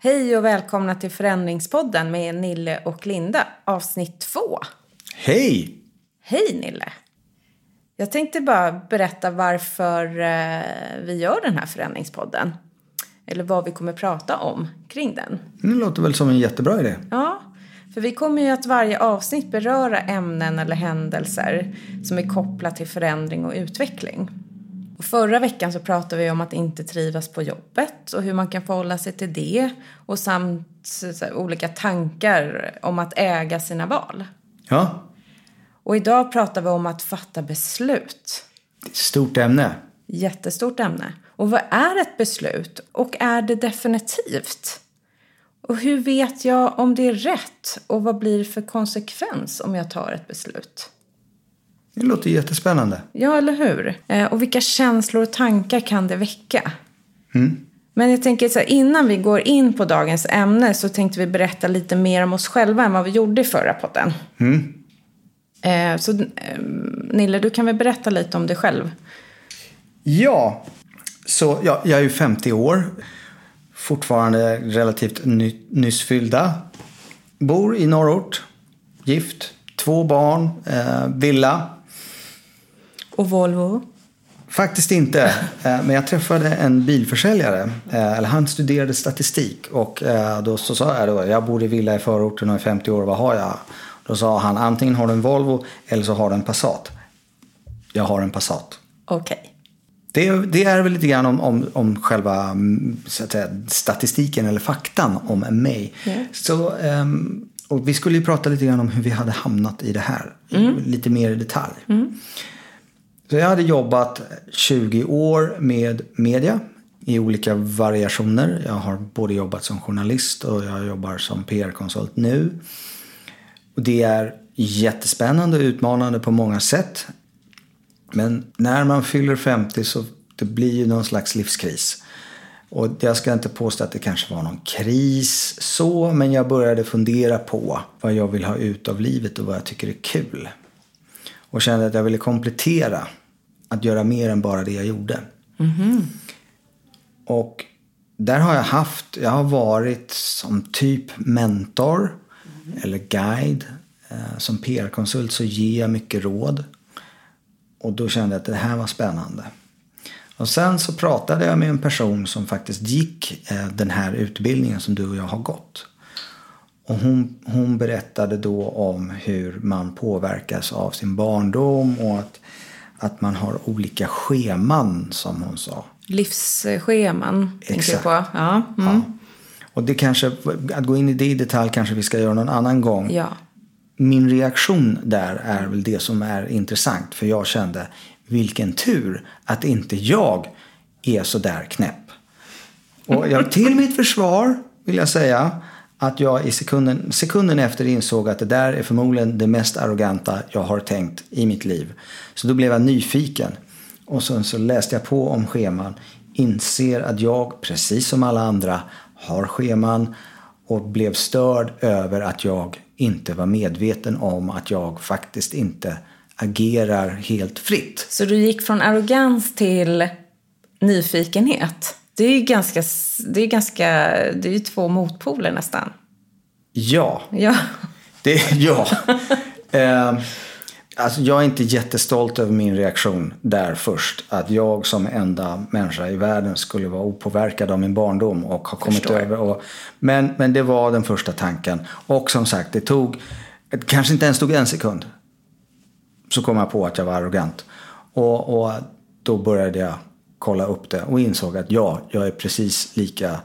Hej och välkomna till Förändringspodden med Nille och Linda, avsnitt två. Hej! Hej Nille! Jag tänkte bara berätta varför eh, vi gör den här Förändringspodden. Eller vad vi kommer prata om kring den. Det låter väl som en jättebra idé. Ja, för vi kommer ju att varje avsnitt beröra ämnen eller händelser som är kopplat till förändring och utveckling. Och förra veckan så pratade vi om att inte trivas på jobbet och hur man kan förhålla sig till det. Och samt här, olika tankar om att äga sina val. Ja, Och idag pratar vi om att fatta beslut. stort ämne. Jättestort ämne. Och vad är ett beslut? Och är det definitivt? Och hur vet jag om det är rätt? Och vad blir det för konsekvens om jag tar ett beslut? Det låter jättespännande. Ja, eller hur? Eh, och vilka känslor och tankar kan det väcka? Men jag tänker så här, innan vi går in på dagens ämne så tänkte vi berätta lite mer om oss själva än vad vi gjorde i förra podden. Eh, så eh, Nille, du kan väl berätta lite om dig själv? Ja, så ja, jag är ju 50 år. Fortfarande relativt ny, nyss fyllda. Bor i norrort. Gift. Två barn. Eh, villa. Och Volvo? Faktiskt inte. Eh, Men jag träffade en bilförsäljare. eh, Eller han studerade statistik. Och eh, då så sa jag då, jag bor i villa i förorten och är 50 år, vad har jag? Då sa han, antingen har du en Volvo eller så har du en Passat. Jag har en Passat. Okej. Det, det är väl lite grann om, om, om själva mm, säga, statistiken eller faktan om mig. Ja. Så, ehm, och vi skulle ju prata lite grann om hur vi hade hamnat i det här. Lite mer i detalj. Så jag hade jobbat 20 år med media i olika variationer. Jag har både jobbat som journalist och jag jobbar som PR-konsult nu. Och det är jättespännande och utmanande på många sätt. Men när man fyller 50 så det blir ju någon slags livskris. Och jag ska inte påstå att det kanske var någon kris så, men jag började fundera på vad jag vill ha ut av livet och vad jag tycker är kul. Och kände att jag ville komplettera, att göra mer än bara det jag gjorde. Och där har jag haft, jag har varit som typ mentor eller guide. Eh, Som PR-konsult så ger jag mycket råd. Och då kände jag att det här var spännande. Och sen så pratade jag med en person som faktiskt gick eh, den här utbildningen som du och jag har gått. Och hon, hon berättade då om hur man påverkas av sin barndom och att, att man har olika scheman som hon sa. Livsscheman, tänker Exakt. du på? Ja. Mm. Ja. Och det kanske, att gå in i det i detalj kanske vi ska göra någon annan gång. ja. Min reaktion där är väl det som är intressant. För jag kände, vilken tur att inte jag är så där knäpp. Och jag, till mitt försvar vill jag säga att jag i sekunden, sekunden efter insåg att det där är förmodligen det mest arroganta jag har tänkt i mitt liv. Så då blev jag nyfiken. Och sen så läste jag på om scheman. Inser att jag, precis som alla andra, har scheman. Och blev störd över att jag inte var medveten om att jag faktiskt inte agerar helt fritt. Så du gick från arrogans till nyfikenhet. Det är ju ganska, det är ganska, det är ju två motpoler nästan. Ja, Ja. det, ja. eh, alltså jag är inte jättestolt över min reaktion där först. Att jag som enda människa i världen skulle vara opåverkad av min barndom och ha kommit Förstår. över. Och, men, men det var den första tanken. Och som sagt, det tog, det kanske inte ens tog en sekund. Så kom jag på att jag var arrogant. Och, och då började jag kolla upp det och insåg att ja, jag är precis lika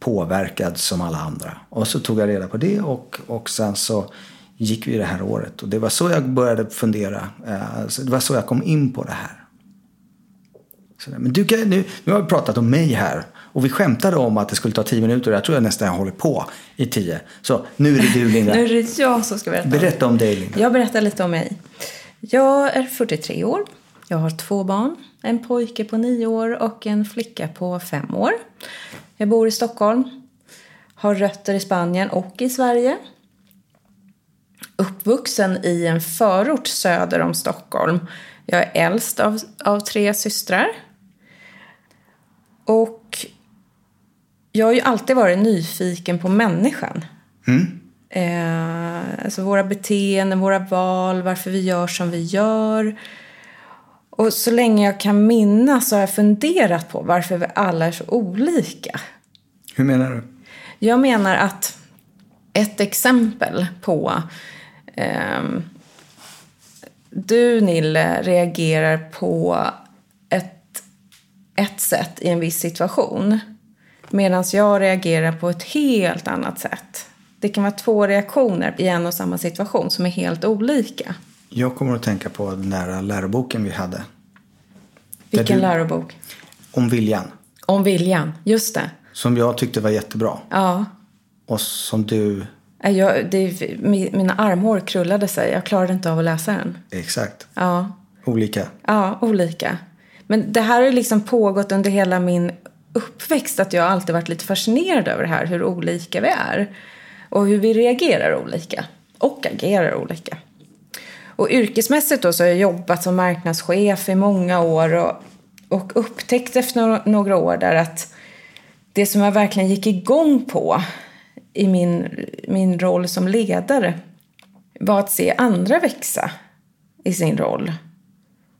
påverkad som alla andra. Och så tog jag reda på det och, och sen så gick vi det här året. Och det var så jag började fundera. Eh, så Det var så jag kom in på det här. Så, men du, kan- nu, nu har vi pratat om mig här. Och vi skämtade om att det skulle ta tio minuter. Jag tror jag nästan håller på i tio. Så nu är det du Linda. Nu är det jag som ska berätta. om Berätta om dig Linda. Jag berättar lite om mig. Jag är 43 år. Jag har två barn. En pojke på nio år och en flicka på fem år. Jag bor i Stockholm. Har rötter i Spanien och i Sverige. Uppvuxen i en förort söder om Stockholm. Jag är äldst av, av tre systrar. Och jag har ju alltid varit nyfiken på människan. Eh, alltså våra beteenden, våra val, varför vi gör som vi gör. Och så länge jag kan minnas så har jag funderat på varför vi alla är så olika. Hur menar du? Jag menar att ett exempel på ehm, du Nille reagerar på ett, ett sätt i en viss situation medan jag reagerar på ett helt annat sätt. Det kan vara två reaktioner i en och samma situation som är helt olika. Jag kommer att tänka på den där läroboken vi hade. Vilken du- lärobok? Om viljan. Om viljan, just det. Som jag tyckte var jättebra. Ja. Och som du... Nej, Jag, det, mi- mina armhår krullade sig. Jag klarade inte av att läsa den. Exakt. Ja. Olika. Ja, olika. Men det här har liksom pågått under hela min uppväxt att jag alltid varit lite fascinerad över det här, hur olika vi är. Och hur vi reagerar olika. Och agerar olika. Och yrkesmässigt då så har jag jobbat som marknadschef i många år och, och upptäckt efter några, några år där att det som jag verkligen gick igång på i min, min roll som ledare var att se andra växa i sin roll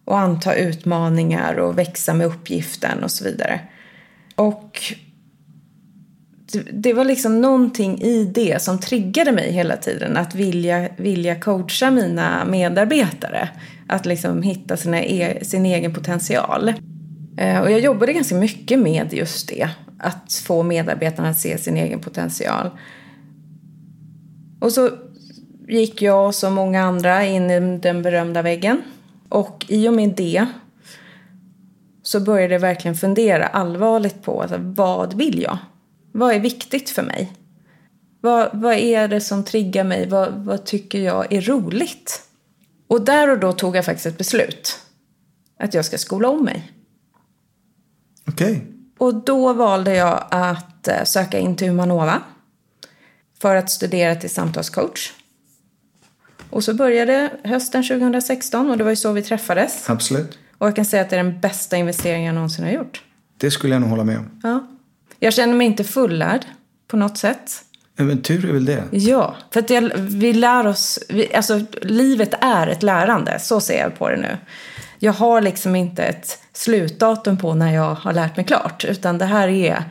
och anta utmaningar och växa med uppgiften och så vidare. Och det, var liksom någonting i det som triggade mig hela tiden att vilja, vilja coacha mina medarbetare. Att liksom hitta sina e, sin egen potential. Eh, och jag jobbade ganska mycket med just det. Att få medarbetarna att se sin egen potential. Och så gick jag som många andra in i den berömda väggen. Och i och med det så började jag verkligen fundera allvarligt på alltså, vad vill jag? Vad är viktigt för mig? Vad, vad är det som triggar mig? Vad, vad tycker jag är roligt? Och där och då tog jag faktiskt ett beslut. Att jag ska skola om mig. Okej. Och då valde jag att eh, söka in till Humanova. För att studera till samtalscoach. Och så började hösten 2016 och det var ju så vi träffades. Absolut. Och jag kan säga att det är den bästa investeringen jag någonsin har gjort. Det skulle jag nog hålla med om. Ja. Jag känner mig inte fullärd på något sätt. Men tur är väl det. Ja, för att jag, vi lär oss, vi, alltså livet är ett lärande, så ser jag på det nu. Jag har liksom inte ett slutdatum på när jag har lärt mig klart, utan det här är,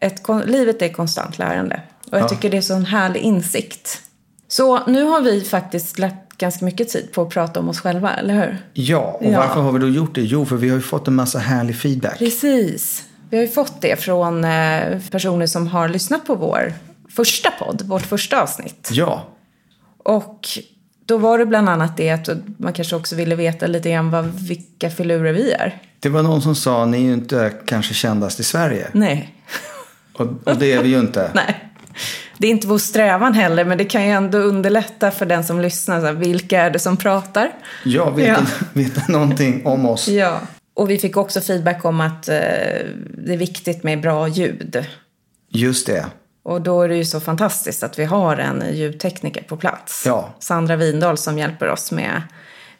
ett, livet är konstant lärande. Och jag Ja. tycker det är så en härlig insikt. Så nu har vi faktiskt lagt ganska mycket tid på att prata om oss själva, eller hur? Ja, och Ja. varför har vi då gjort det? Jo, för vi har ju fått en massa härlig feedback. Precis. Vi har ju fått det från eh, personer som har lyssnat på vår första podd, vårt första avsnitt. Ja, Och då var det bland annat det att man kanske också ville veta lite grann vad, vilka filurer vi är. det var någon som sa ni är ju inte kanske kändast i Sverige. Nej. Och, och det är vi ju inte. Nej. Det är inte vår strävan heller, men det kan ju ändå underlätta för den som lyssnar. Så här, vilka är det som pratar? Jag vet, Ja. vet någonting om oss. Ja. Och vi fick också feedback om att eh, det är viktigt med bra ljud. Just det. Och då är det ju så fantastiskt att vi har en ljudtekniker på plats. Ja. Sandra Windahl som hjälper oss med,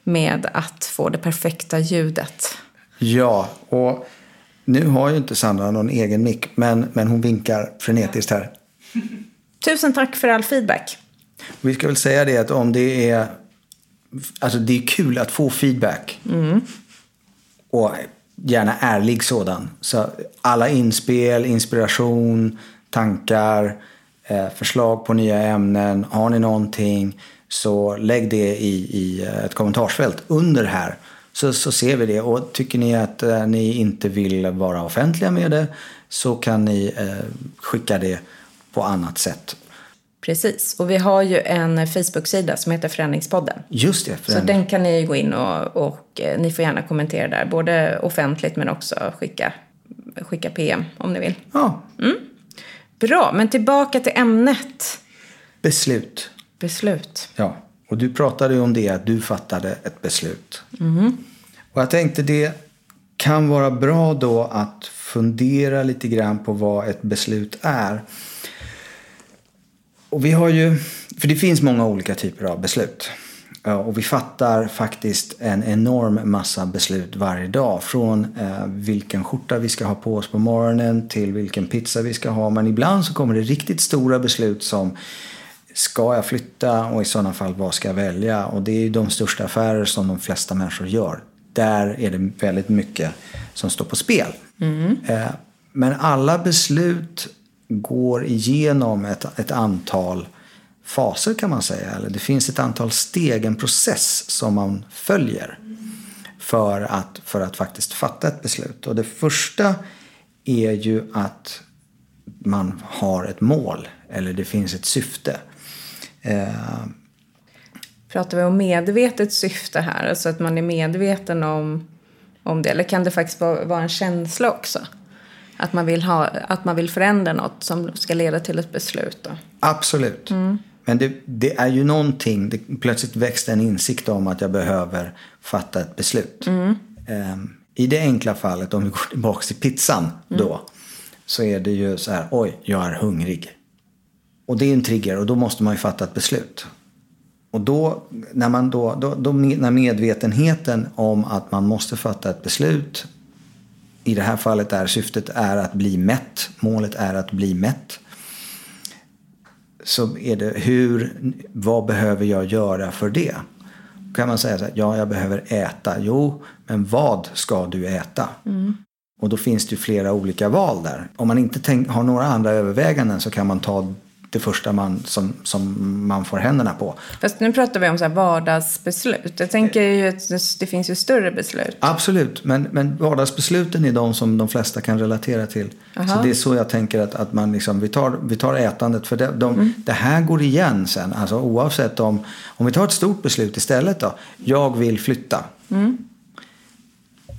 med att få det perfekta ljudet. Ja, och nu har ju inte Sandra någon egen mick, men, men hon vinkar frenetiskt här. Tusen tack för all feedback. Vi ska väl säga det att om det är... Alltså det är kul att få feedback. Och gärna ärlig sådan. Så alla inspel, inspiration, tankar, eh, förslag på nya ämnen. Har ni någonting så lägg det i, i eh, ett kommentarsfält under här. Så, så ser vi det. Och tycker ni att eh, ni inte vill vara offentliga med det så kan ni eh, skicka det på annat sätt. Precis. Och vi har ju en Facebook-sida som heter Förändringspodden. Just det. För Så den- kan ni gå in och, och eh, ni får gärna kommentera där. Både offentligt men också skicka, skicka PM om ni vill. Ja, Bra, men tillbaka till ämnet. beslut. Beslut. Ja, och du pratade ju om det att du fattade ett beslut. Och jag tänkte det kan vara bra då att fundera lite grann på vad ett beslut är. Och vi har ju, för det finns många olika typer av beslut. Och vi fattar faktiskt en enorm massa beslut varje dag. Från eh, vilken skjorta vi ska ha på oss på morgonen till vilken pizza vi ska ha. Men ibland så kommer det riktigt stora beslut som Ska jag flytta och i sådana fall vad ska jag välja? Och det är ju de största affärer som de flesta människor gör. Där är det väldigt mycket som står på spel. Mm. Eh, men alla beslut går igenom ett, ett antal faser kan man säga. Eller det finns ett antal steg, en process som man följer för att, för att faktiskt fatta ett beslut. Och det första är ju att man har ett mål eller det finns ett syfte. Eh, Pratar vi om medvetet syfte här? Alltså att man är medveten om, om det? Eller kan det faktiskt vara en känsla också? Att man vill, ha, att man vill förändra något som ska leda till ett beslut? Då? Absolut. Mm. Men det, det, är ju någonting, det, plötsligt växte en insikt om att jag behöver fatta ett beslut. Mm. Um, I det enkla fallet, om vi går tillbaka till pizzan mm. då, så är det ju så här, oj, jag är hungrig. Och det är en trigger och då måste man ju fatta ett beslut. Och då, när, man då, då, då, när medvetenheten om att man måste fatta ett beslut, i det här fallet är syftet är att bli mätt, målet är att bli mätt så är det hur, vad behöver jag göra för det? Då kan man säga så här, ja jag behöver äta. Jo, men vad ska du äta? Mm. Och då finns det ju flera olika val där. Om man inte tänk, har några andra överväganden så kan man ta det första man, som, som man får händerna på. Fast nu pratar vi om så här vardagsbeslut. Jag tänker ju att det, finns ju större beslut. Absolut, men, men vardagsbesluten är de som de flesta kan relatera till. Aha. Så det är så jag tänker att, att man liksom, vi, tar, vi tar ätandet. För det, de, mm. det här går igen sen. Alltså oavsett om, om vi tar ett stort beslut istället då. Jag vill flytta. Mm.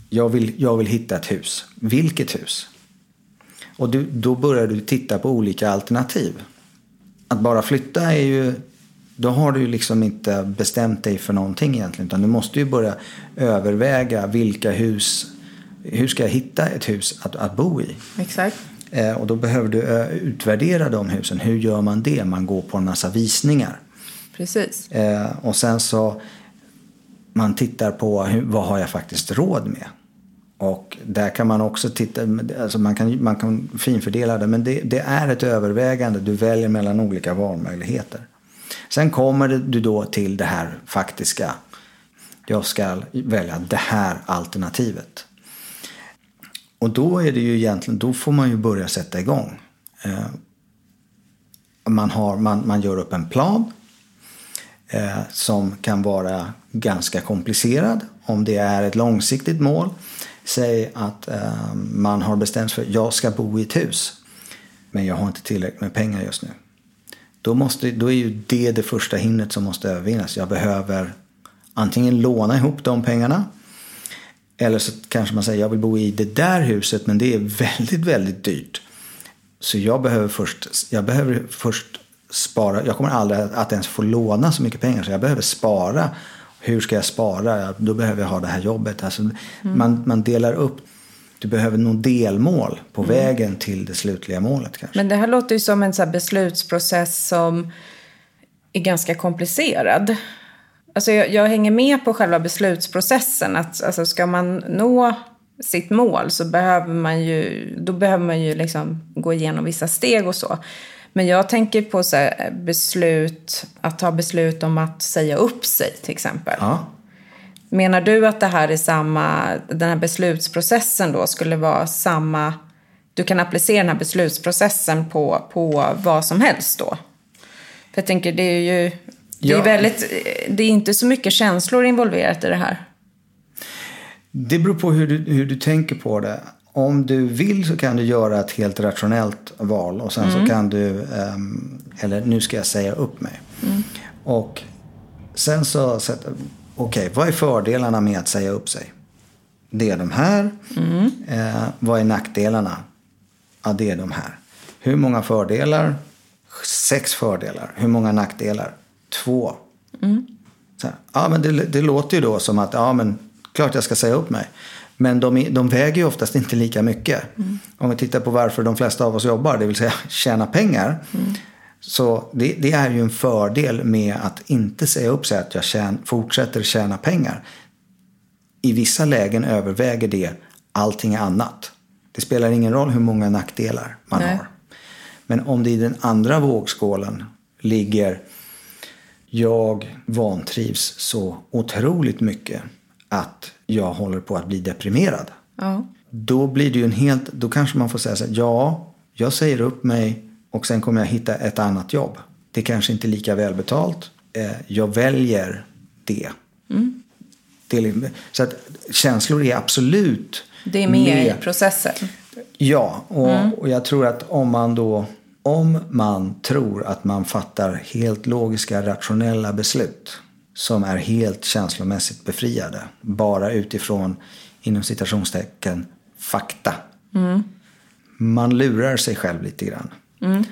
Jag, vill, jag vill hitta ett hus. Vilket hus? Och du, då börjar du titta på olika alternativ att bara flytta är ju då har du ju liksom inte bestämt dig för någonting egentligen. Utan du måste ju börja överväga vilka hus, hur ska jag hitta ett hus att, att bo i? Exakt. Eh, och då behöver du eh, utvärdera de husen. Hur gör man det? Man går på en massa visningar. Precis. Eh, och sen så man tittar på hur, vad har jag faktiskt råd med? Och där kan man också titta, alltså man kan, man kan finfördela det, men det, det är ett övervägande. Du väljer mellan olika valmöjligheter. Sen kommer du då till det här faktiska. Jag ska välja det här alternativet. Och då är det ju egentligen, då får man ju börja sätta igång. Eh, man, har, man, man gör upp en plan eh, som kan vara ganska komplicerad om det är ett långsiktigt mål. Säg att eh, man har bestämt sig för att jag ska bo i ett hus. Men jag har inte tillräckligt med pengar just nu. Då, måste, då är ju det det första hindret som måste övervinnas. Jag behöver antingen låna ihop de pengarna. Eller så kanske man säger jag vill bo i det där huset men det är väldigt, väldigt dyrt. Så jag behöver först, jag behöver först spara. Jag kommer aldrig att ens få låna så mycket pengar så jag behöver spara hur ska jag spara? Då behöver jag ha det här jobbet. Alltså, mm. man, man delar upp. Du behöver nog delmål på mm. vägen till det slutliga målet. kanske. Men det här låter ju som en så beslutsprocess som är ganska komplicerad. Alltså jag, jag, hänger med på själva beslutsprocessen. Att, alltså ska man nå sitt mål så behöver man ju, då behöver man ju liksom gå igenom vissa steg och så. Men jag tänker på så beslut, att ta beslut om att säga upp sig till exempel. Ja. Menar du att det här är samma, den här beslutsprocessen då skulle vara samma, du kan applicera den här beslutsprocessen på, på vad som helst då? För jag tänker det är ju, det är ja. väldigt, det är inte så mycket känslor involverat i det här. Det beror på hur du, hur du tänker på det om du vill så kan du göra ett helt rationellt val och sen mm. så kan du, um, eller nu ska jag säga upp mig. Mm. Och sen så, okej, okay, vad är fördelarna med att säga upp sig? Det är de här. Mm. Eh, vad är nackdelarna? Ja, det är de här. Hur många fördelar? Sex fördelar. Hur många nackdelar? Två. Mm. Ja, men det, det låter ju då som att, ja men klart jag ska säga upp mig. Men de, de väger ju oftast inte lika mycket. Mm. Om vi tittar på varför de flesta av oss jobbar, det vill säga tjäna pengar. Mm. Så det, det, är ju en fördel med att inte säga upp sig att jag tjän, fortsätter tjäna pengar. I vissa lägen överväger det allting annat. Det spelar ingen roll hur många nackdelar man Nej. har. Men om det i den andra vågskålen ligger jag vantrivs så otroligt mycket att jag håller på att bli deprimerad. Ja. Då blir det ju en helt, då kanske man får säga så här, ja, jag säger upp mig och sen kommer jag hitta ett annat jobb. Det kanske inte är lika välbetalt. Eh, jag väljer det. Mm. det så att känslor är absolut Det är med, med. i processen. Ja, och, mm. och jag tror att om man då om man tror att man fattar helt logiska, rationella beslut som är helt känslomässigt befriade, bara utifrån, inom citationstecken, fakta. Mm. Man lurar sig själv lite grann. Mm.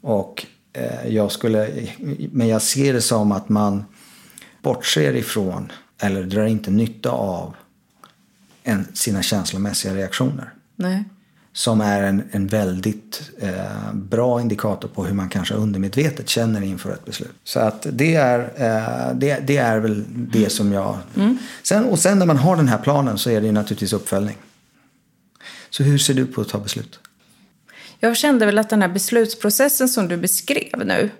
Och eh, jag skulle, men jag ser det som att man bortser ifrån eller drar inte nytta av en, sina känslomässiga reaktioner. Nej som är en, en väldigt eh, bra indikator på hur man kanske undermedvetet känner inför ett beslut. Så att det är, eh, det, det, är väl det som jag... Mm. Sen, och sen när man har den här planen så är det ju naturligtvis uppföljning. Så hur ser du på att ta beslut? Jag kände väl att den här beslutsprocessen som du beskrev nu,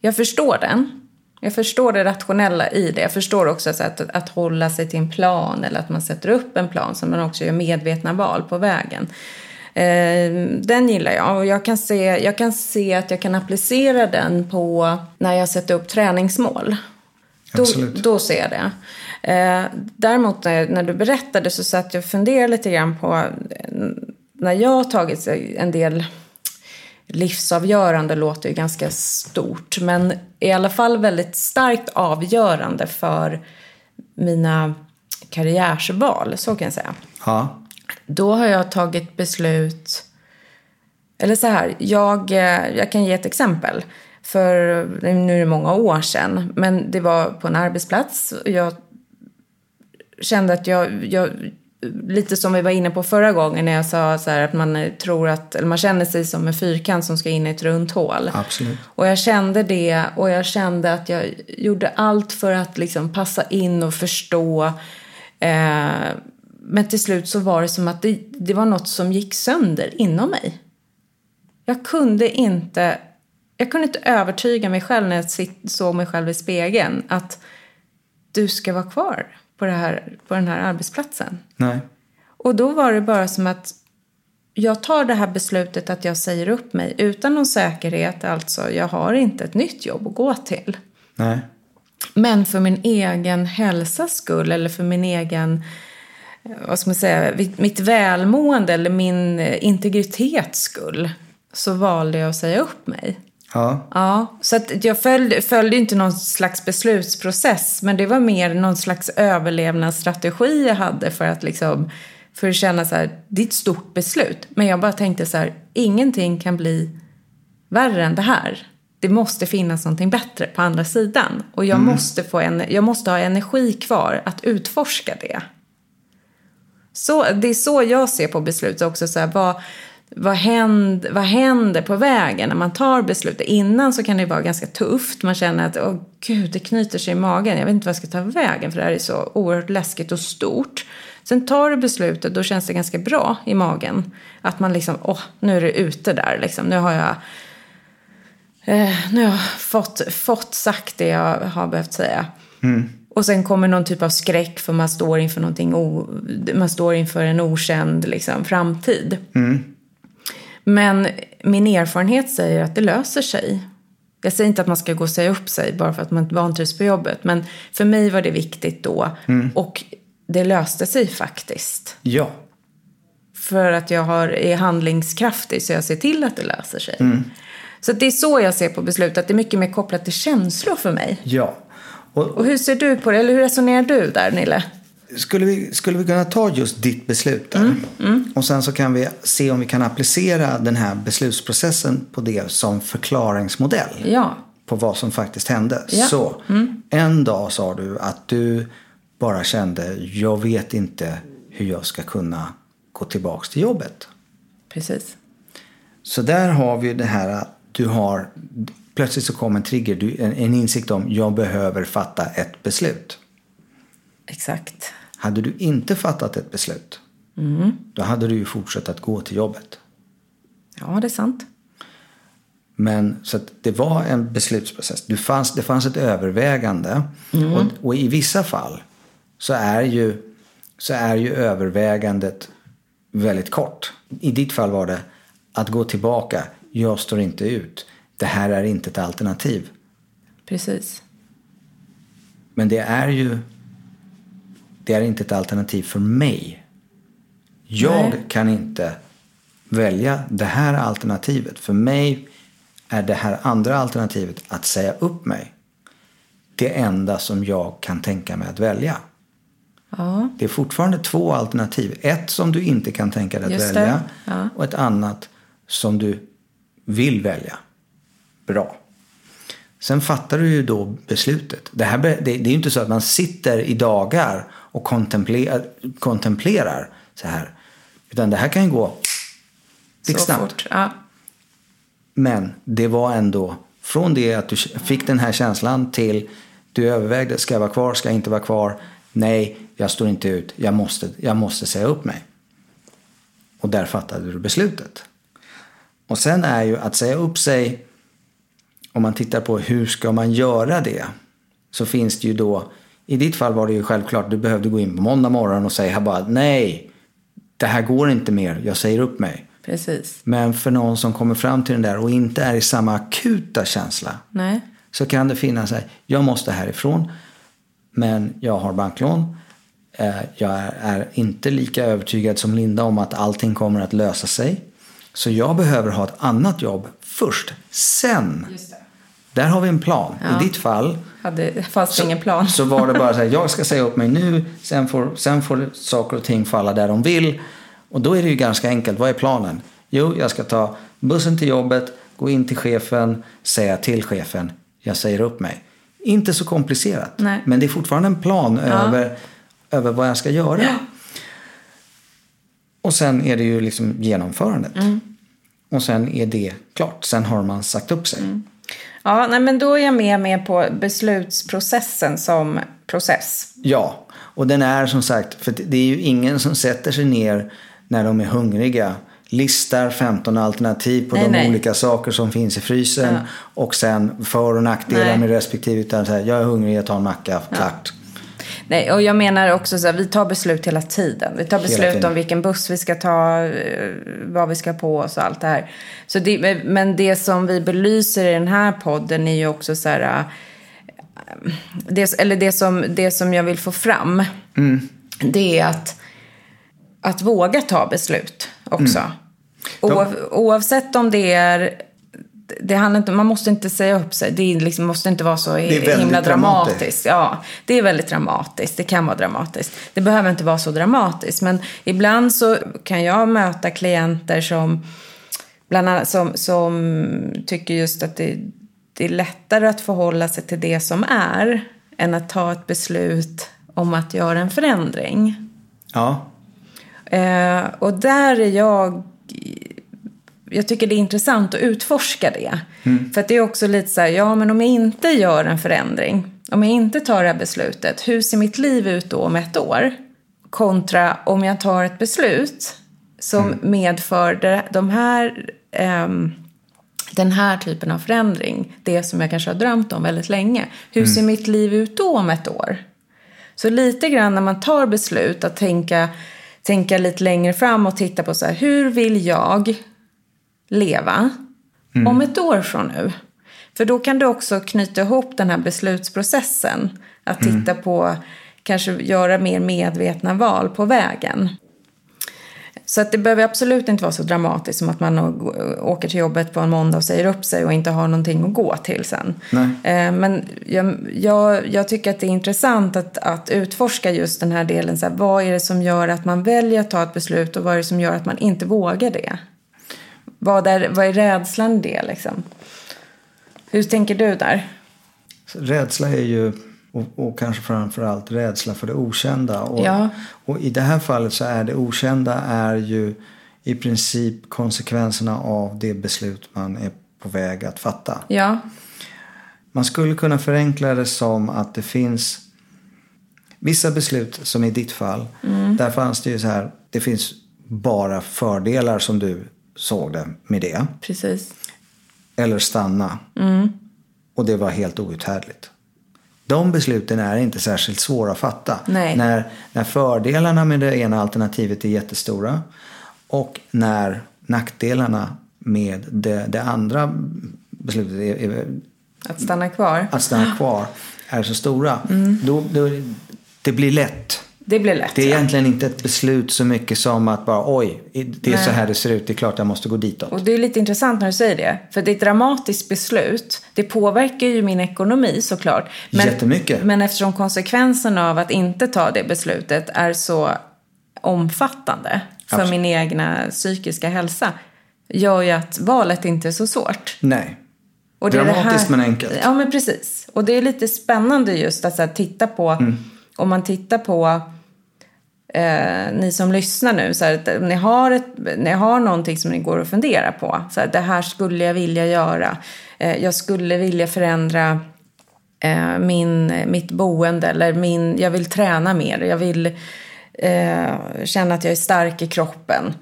jag förstår den. Jag förstår det rationella i det. Jag förstår också att, att hålla sig till en plan eller att man sätter upp en plan så man också gör medvetna val på vägen. Eh, den gillar jag och jag kan, se, jag kan se att jag kan applicera den på när jag sätter upp träningsmål. Då, då ser jag det. Eh, däremot när, när du berättade så satt jag och funderade lite grann på eh, när jag har tagit en del livsavgörande låter ju ganska stort men i alla fall väldigt starkt avgörande för mina karriärsval, så kan jag säga. Ja. Då har jag tagit beslut... Eller så här, jag, eh, jag kan ge ett exempel. För nu är det många år sedan, men det var på en arbetsplats. Jag kände att jag, jag lite som vi var inne på förra gången när jag sa så att man tror att, eller man känner sig som en fyrkant som ska in i ett runt hål. Absolut. Och jag kände det och jag kände att jag gjorde allt för att liksom passa in och förstå. Eh, men till slut så var det som att det, det var något som gick sönder inom mig. Jag kunde inte, jag kunde inte övertyga mig själv när jag såg mig själv i spegeln att du ska vara kvar på, det här, på den här arbetsplatsen. Nej. Och då var det bara som att jag tar det här beslutet att jag säger upp mig utan någon säkerhet. Alltså, jag har inte ett nytt jobb att gå till. Nej. Men för min egen hälsas skull eller för min egen vad ska man säga, mitt välmående eller min integritets skull så valde jag att säga upp mig. Ja. ja så att jag följde, följde inte någon slags beslutsprocess men det var mer någon slags överlevnadsstrategi jag hade för att liksom för att känna så här, det är ett stort beslut. Men jag bara tänkte så här, ingenting kan bli värre än det här. Det måste finnas någonting bättre på andra sidan. Och jag, mm. måste, få en, jag måste ha energi kvar att utforska det. Så, det är så jag ser på beslut också. Så här, vad, vad, händer, vad händer på vägen när man tar beslutet? Innan så kan det vara ganska tufft. Man känner att åh gud, det knyter sig i magen. Jag vet inte vad jag ska ta vägen för det här är så oerhört läskigt och stort. Sen tar du beslutet, då känns det ganska bra i magen. Att man liksom, åh, nu är det ute där liksom. Nu har jag, eh, nu har jag fått, fått sagt det jag har behövt säga. Mm. Och sen kommer någon typ av skräck för man står inför någonting o, man står inför en okänd liksom, framtid. Mm. Men min erfarenhet säger att det löser sig. Jag säger inte att man ska gå och säga upp sig bara för att man inte vantrivs på jobbet. Men för mig var det viktigt då. Mm. Och det löste sig faktiskt. Ja. För att jag har, är handlingskraftig så jag ser till att det löser sig. Mm. Så det är så jag ser på beslutet. Det är mycket mer kopplat till känslor för mig. Ja. Och, och hur ser du på det? Eller hur resonerar du där, Nille? Skulle vi, skulle vi kunna ta just ditt beslut där? Mm, mm. Och sen så kan vi se om vi kan applicera den här beslutsprocessen på det som förklaringsmodell. Ja. På vad som faktiskt hände. Ja. Så, mm. en dag sa du att du bara kände, jag vet inte hur jag ska kunna gå tillbaks till jobbet. Precis. Så där har vi det här du har, plötsligt så kom en trigger, du, en, insikt om jag behöver fatta ett beslut. Exakt. Hade du inte fattat ett beslut, då hade du ju fortsatt att gå till jobbet. Ja, det är sant. Men så att det var en beslutsprocess. Det fanns, det fanns ett övervägande. Och, och i vissa fall så är, ju, så är ju övervägandet väldigt kort. I ditt fall var det att gå tillbaka. Jag står inte ut. Det här är inte ett alternativ. Precis. Men det är ju det är inte ett alternativ för mig. Jag Nej. kan inte välja det här alternativet. För mig är det här andra alternativet att säga upp mig det enda som jag kan tänka mig att välja. Ja, Det är fortfarande två alternativ. Ett som du inte kan tänka dig att välja Ja. och ett annat som du vill välja. Bra. Sen fattar du ju då beslutet. Det, här, det, det är ju inte så att man sitter i dagar och kontemplerar, kontemplerar så här. Utan det här kan ju gå blixtsnabbt. Ja. Men det var ändå från det att du fick den här känslan till du övervägde, ska jag vara kvar, ska jag inte vara kvar? Nej, jag står inte ut, jag måste, jag måste säga upp mig. Och där fattade du beslutet. Och sen är ju att säga upp sig, om man tittar på hur ska man göra det? Så finns det ju då, i ditt fall var det ju självklart, du behövde gå in på måndag morgon och säga bara nej, det här går inte mer, jag säger upp mig. Precis. Men för någon som kommer fram till den där och inte är i samma akuta känsla Nej. så kan det finnas här, jag måste härifrån men jag har banklån. Eh, Jag är, är inte lika övertygad som Linda om att allting kommer att lösa sig. Så jag behöver ha ett annat jobb först. Sen, där har vi en plan. Ja. I ditt fall Hade, fanns det ingen plan. så var det bara så här, jag ska säga upp mig nu, sen får, sen får saker och ting falla där de vill. Och då är det ju ganska enkelt, vad är planen? Jo, jag ska ta bussen till jobbet, gå in till chefen, säga till chefen, jag säger upp mig. Inte så komplicerat, Nej. men det är fortfarande en plan över, över vad jag ska göra. Och sen är det ju liksom genomförandet. Mm. Och sen är det klart, sen har man sagt upp sig. Mm. Ja, nej, men då är jag med, med på beslutsprocessen som process. Ja, och den är som sagt, för det är ju ingen som sätter sig ner när de är hungriga, listar 15 alternativ på Nej, de nej. olika saker som finns i frysen Ja. och sen för och nackdelar Nej. med respektive. Utan så här, jag är hungrig, jag tar en macka, klart. Nej, och jag menar också så här, vi tar beslut hela tiden. Vi tar beslut om vilken buss vi ska ta, eh, vad vi ska på oss och allt det här. Så det, men det som vi belyser i den här podden är ju också så här... eh, Det, eller det som, det som jag vill få fram, det är att, att våga ta beslut också. Oav, oavsett om det är... Det handlar inte, man måste inte säga upp sig. Det liksom, måste inte vara så himla dramatiskt. dramatiskt. Ja, det är väldigt dramatiskt. Det kan vara dramatiskt. Det behöver inte vara så dramatiskt. Men ibland så kan jag möta klienter som, bland annat, som, som tycker just att det, det är lättare att förhålla sig till det som är än att ta ett beslut om att göra en förändring. Ja, Eh, och där är jag... Jag tycker det är intressant att utforska det. För att det är också lite så här, ja men om jag inte gör en förändring, om jag inte tar det här beslutet, hur ser mitt liv ut då om ett år? Kontra om jag tar ett beslut som medför det, de här, ehm, den här typen av förändring, det som jag kanske har drömt om väldigt länge. Hur ser mitt liv ut då om ett år? Så lite grann när man tar beslut att tänka, tänka lite längre fram och titta på så här, hur vill jag leva om ett år från nu? För då kan du också knyta ihop den här beslutsprocessen. Att titta på, kanske göra mer medvetna val på vägen. Så att det behöver absolut inte vara så dramatiskt som att man åker till jobbet på en måndag och säger upp sig och inte har någonting att gå till sen. Nej. Eh, Men jag, jag, jag tycker att det är intressant att, att utforska just den här delen. Så här, vad är det som gör att man väljer att ta ett beslut och vad är det som gör att man inte vågar det? Vad är, vad är rädslan i det liksom? Hur tänker du där? rädsla är ju, och, och kanske framförallt rädsla för det okända. Och, Ja. och i det här fallet så är det okända är ju i princip konsekvenserna av det beslut man är på väg att fatta. Ja. Man skulle kunna förenkla det som att det finns vissa beslut, som i ditt fall, där fanns det ju så här, det finns bara fördelar som du såg det med det. Precis. Eller stanna. Och det var helt outhärdligt. De besluten är inte särskilt svåra att fatta. Nej. När, när fördelarna med det ena alternativet är jättestora och när nackdelarna med det, det andra beslutet är, är, Att stanna kvar. att stanna kvar är så stora. Då, då, det blir lätt. Det blir lätt. Det är ja. egentligen inte ett beslut så mycket som att bara oj, det är så Nej. här det ser ut, det är klart jag måste gå ditåt. Och det är lite intressant när du säger det. För det är ett dramatiskt beslut. Det påverkar ju min ekonomi såklart. Jättemycket. Men eftersom konsekvensen av att inte ta det beslutet är så omfattande för Absolut. min egna psykiska hälsa gör ju att valet inte är så svårt. Nej. Och det är det Dramatiskt men enkelt. Ja, men precis. Och det är lite spännande just att så här, titta på, Mm. Om man tittar på eh, ni som lyssnar nu, så här, att om ni har, ett, ni har någonting som ni går och funderar på. Så här, det här skulle jag vilja göra. Eh, jag skulle vilja förändra eh, min, mitt boende eller min, jag vill träna mer. Jag vill eh, känna att jag är stark i kroppen.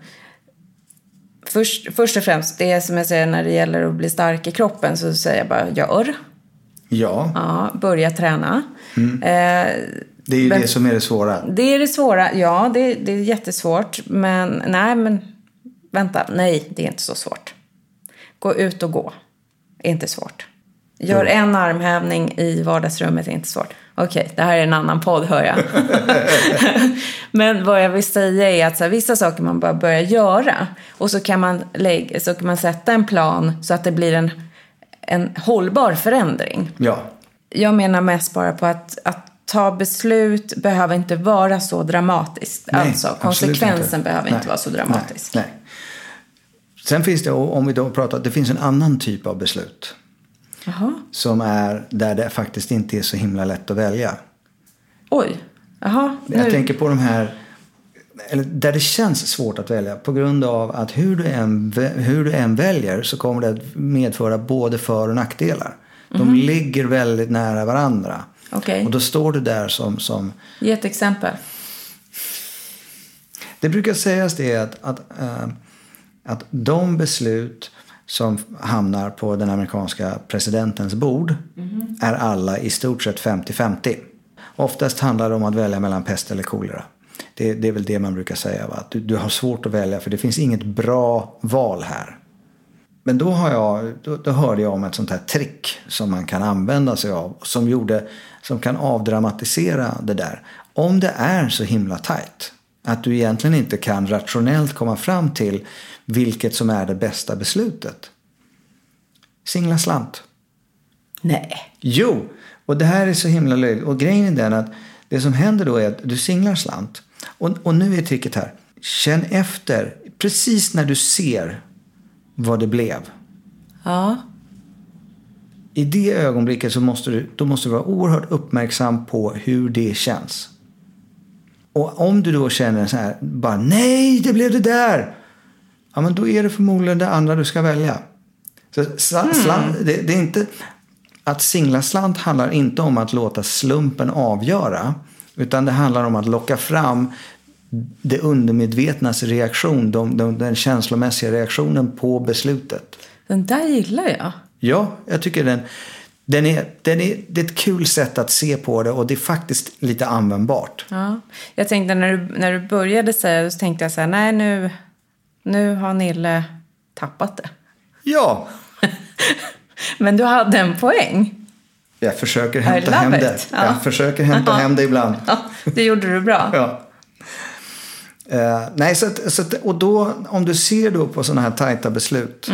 Först, först och främst, det som jag säger när det gäller att bli stark i kroppen så säger jag bara gör. Ja, Ja, börja träna. Mm. Det är ju Men- det som är det svåra. det är det svåra. Ja, det, det är jättesvårt. Men nej, men vänta. Nej, det är inte så svårt. Gå ut och gå. är inte svårt. Gör en armhävning i vardagsrummet är inte svårt. Okej, det här är en annan podd hör jag. Men vad jag vill säga är att så här, vissa saker man bara börjar göra. Och så kan man, lägga, så kan man sätta en plan så att det blir en, en hållbar förändring. Ja, Jag menar mest bara på att, att ta beslut behöver inte vara så dramatiskt. Nej, alltså konsekvensen inte. behöver Nej, inte vara så dramatisk. Nej. Sen finns det, om vi då pratar, det finns en annan typ av beslut. Jaha. Som är där det faktiskt inte är så himla lätt att välja. Oj. Jaha. Jag Nu. tänker på de här, eller där det känns svårt att välja på grund av att hur du än, hur du än väljer så kommer det att medföra både för och nackdelar. De ligger väldigt nära varandra. Okej. Och då står du där som, som Ge ett exempel. Det brukar sägas det att, att, eh, att de beslut som hamnar på den amerikanska presidentens bord är alla i stort sett 50-50. Oftast handlar det om att välja mellan pest eller kolera. Det, det är väl det man brukar säga. Va? Att du, du har svårt att välja för det finns inget bra val här. Men då, har jag, då, då hörde jag om ett sånt här trick som man kan använda sig av. Som, gjorde, som kan avdramatisera det där. Om det är så himla tajt att du egentligen inte kan rationellt komma fram till vilket som är det bästa beslutet. Singla slant. Nej. Jo, och det här är så himla löjligt. Och grejen är den att det som händer då är att du singlar slant. Och, och nu är tricket här. Känn efter precis när du ser vad det blev. Ja. I det ögonblicket så måste du, då måste du vara oerhört uppmärksam på hur det känns. Och om du då känner så här, bara nej, det blev det där. Ja, men då är det förmodligen det andra du ska välja. Så sla, slant, det, det är inte, att singla slant handlar inte om att låta slumpen avgöra. Utan det handlar om att locka fram det undermedvetnas reaktion, de, de, den känslomässiga reaktionen på beslutet. Den där gillar jag. Ja, jag tycker den, den, är, den är, det är ett kul sätt att se på det och det är faktiskt lite användbart. Ja. Jag tänkte när du, när du började säga det så tänkte jag så här, nej nu, nu har Nille tappat det. Ja, Men du hade en poäng. jag försöker hämta hem it. det. Ja. Jag försöker hämta hem det ibland. Ja, det gjorde du bra. Ja. Eh, nej, så att, så att, och då om du ser då på sådana här tajta beslut.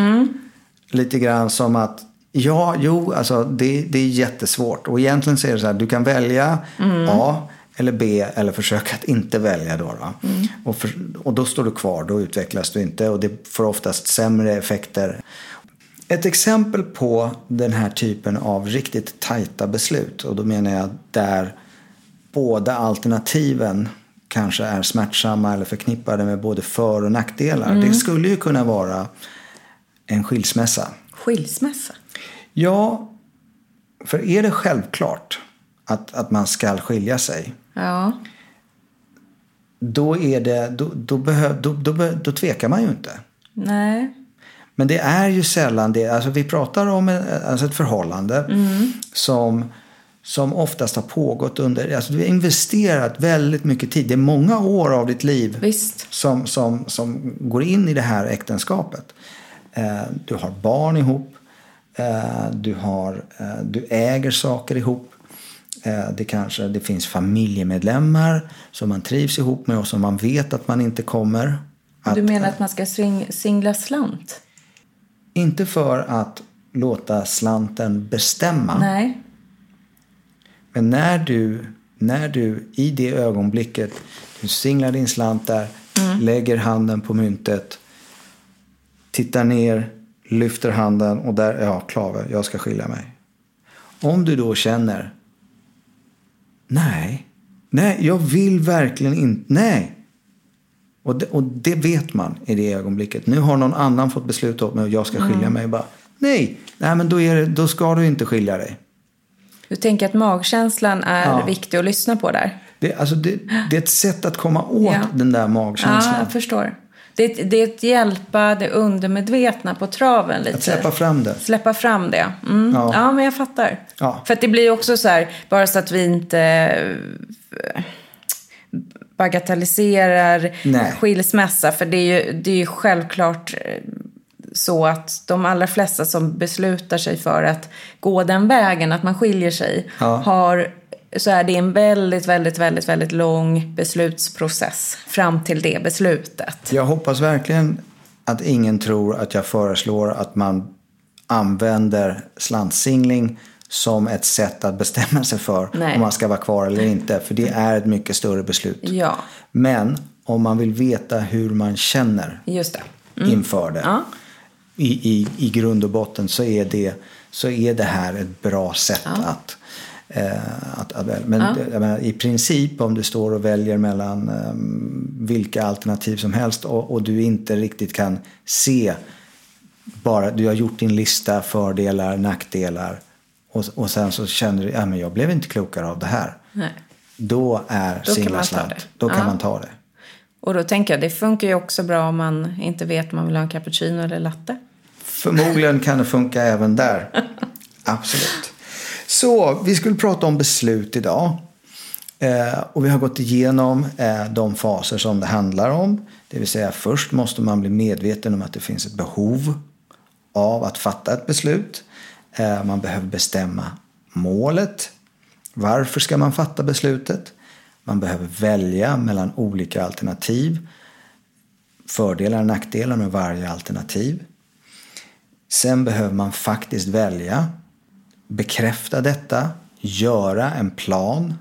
Lite grann som att ja, jo, alltså det, det är jättesvårt. Och egentligen så är det så här, du kan välja A eller B eller försöka att inte välja då. då. Och, för, och då står du kvar, då utvecklas du inte och det får oftast sämre effekter. Ett exempel på den här typen av riktigt tajta beslut och då menar jag där båda alternativen kanske är smärtsamma eller förknippade med både för och nackdelar. Det skulle ju kunna vara en skilsmässa. skilsmässa? Ja, för är det självklart att, att man ska skilja sig Ja. då, är det, då, då, behöv, då, då, då tvekar man ju inte. Nej. Men det är ju sällan det. Alltså vi pratar om en- alltså ett förhållande som, som oftast har pågått under... Alltså du har investerat väldigt mycket tid. Det är många år av ditt liv Visst. som, som, som går in i det här äktenskapet. Eh, du har barn ihop. Eh, du, har, eh, du äger saker ihop. Det kanske det finns familjemedlemmar som man trivs ihop med och som man vet att man inte kommer att Du menar att man ska sing- singla slant? Inte för att låta slanten bestämma. Nej. Men när du, när du i det ögonblicket du singlar din slant där, lägger handen på myntet, tittar ner, lyfter handen och där, ja, Klave, jag ska skilja mig. Om du då känner, nej, nej, jag vill verkligen inte, nej. Och det, och det vet man i det ögonblicket. Nu har någon annan fått besluta åt mig och jag ska skilja mig. Bara, nej, nej, men då, är det, då ska du inte skilja dig. Du tänker att magkänslan är Ja. viktig att lyssna på där? Det, alltså det, det är ett sätt att komma åt Ja. den där Ja, magkänslan. jag förstår. Det det är ett hjälpa det undermedvetna på traven lite. Att släppa fram det. Släppa fram det. Mm. Ja. Ja. men jag fattar. Ja. För att det blir också så här, bara så att vi inte eh, bagatelliserar Nej. skilsmässa. För det är ju, det är ju självklart eh, så att de allra flesta som beslutar sig för att gå den vägen, att man skiljer sig, Ja. har så är det en väldigt, väldigt, väldigt, väldigt lång beslutsprocess fram till det beslutet. Jag hoppas verkligen att ingen tror att jag föreslår att man använder slantsingling som ett sätt att bestämma sig för Nej. om man ska vara kvar eller inte. För det är ett mycket större beslut. Ja, Men om man vill veta hur man känner just det. inför det. Ja. I, i, I grund och botten så är det, så är det här ett bra sätt att, eh, att, att välja. Men det- jag menar, i princip om du står och väljer mellan eh, vilka alternativ som helst och, och du inte riktigt kan se bara, du har gjort din lista fördelar, nackdelar och, och sen så känner du, ja men jag blev inte klokare av det här. Nej. Då är kan singla man ta slant. det. Då kan Ja. man ta det. Och då tänker jag, det funkar ju också bra om man inte vet om man vill ha en cappuccino eller latte. Förmodligen kan det funka även där. Absolut. Så vi skulle prata om beslut idag. Eh, och vi har gått igenom eh, de faser som det handlar om. Det vill säga först måste man bli medveten om att det finns ett behov av att fatta ett beslut. Eh, man behöver bestämma målet. Varför ska man fatta beslutet? Man behöver välja mellan olika alternativ. Fördelar och nackdelar med varje alternativ. Sen behöver man faktiskt välja, bekräfta detta, göra en plan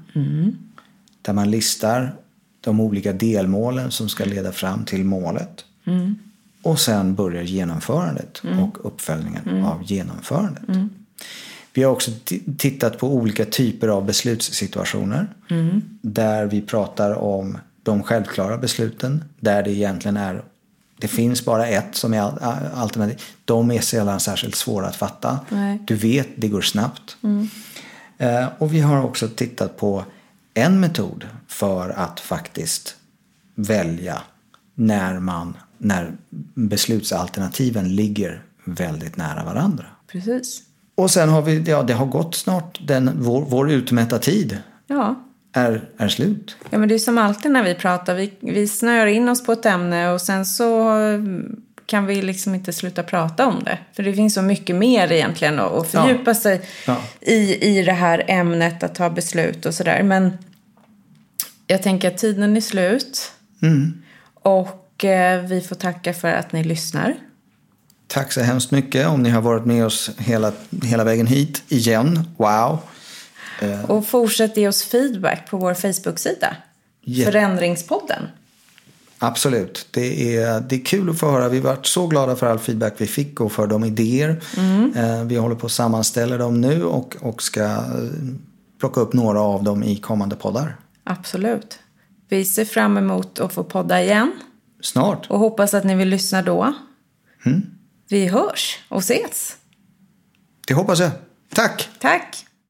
där man listar de olika delmålen som ska leda fram till målet. Och sen börjar genomförandet och uppföljningen av genomförandet. Vi har också tittat på olika typer av beslutssituationer. Där vi pratar om de självklara besluten. Där det egentligen är det finns bara ett som är alternativ. De är sällan särskilt svåra att fatta. Nej. Du vet, det går snabbt. Eh, och vi har också tittat på en metod för att faktiskt välja när, man, när beslutsalternativen ligger väldigt nära varandra. Precis. Och sen har vi, ja det har gått snart, den, vår, vår utmätta tid Ja. Är, är slut. ja, men det är som alltid när vi pratar. Vi, vi snör in oss på ett ämne och sen så mm, kan vi liksom inte sluta prata om det. För det finns så mycket mer egentligen att, fördjupa sig Ja. i, i det här ämnet, att ta beslut och sådär. Men jag tänker att tiden är slut. Och eh, vi får tacka för att ni lyssnar. Tack så hemskt mycket om ni har varit med oss hela, hela vägen hit igen. Wow! Och fortsätt ge oss feedback på vår Facebook-sida. Ja. Förändringspodden. Absolut. Det är, det är kul att få höra. Vi har varit så glada för all feedback vi fick och för de idéer. Eh, Vi håller på att sammanställa dem nu och, och ska eh, plocka upp några av dem i kommande poddar. Absolut. Vi ser fram emot att få podda igen. Snart. Och hoppas att ni vill lyssna då. Vi hörs och ses. Det hoppas jag. Tack! Tack!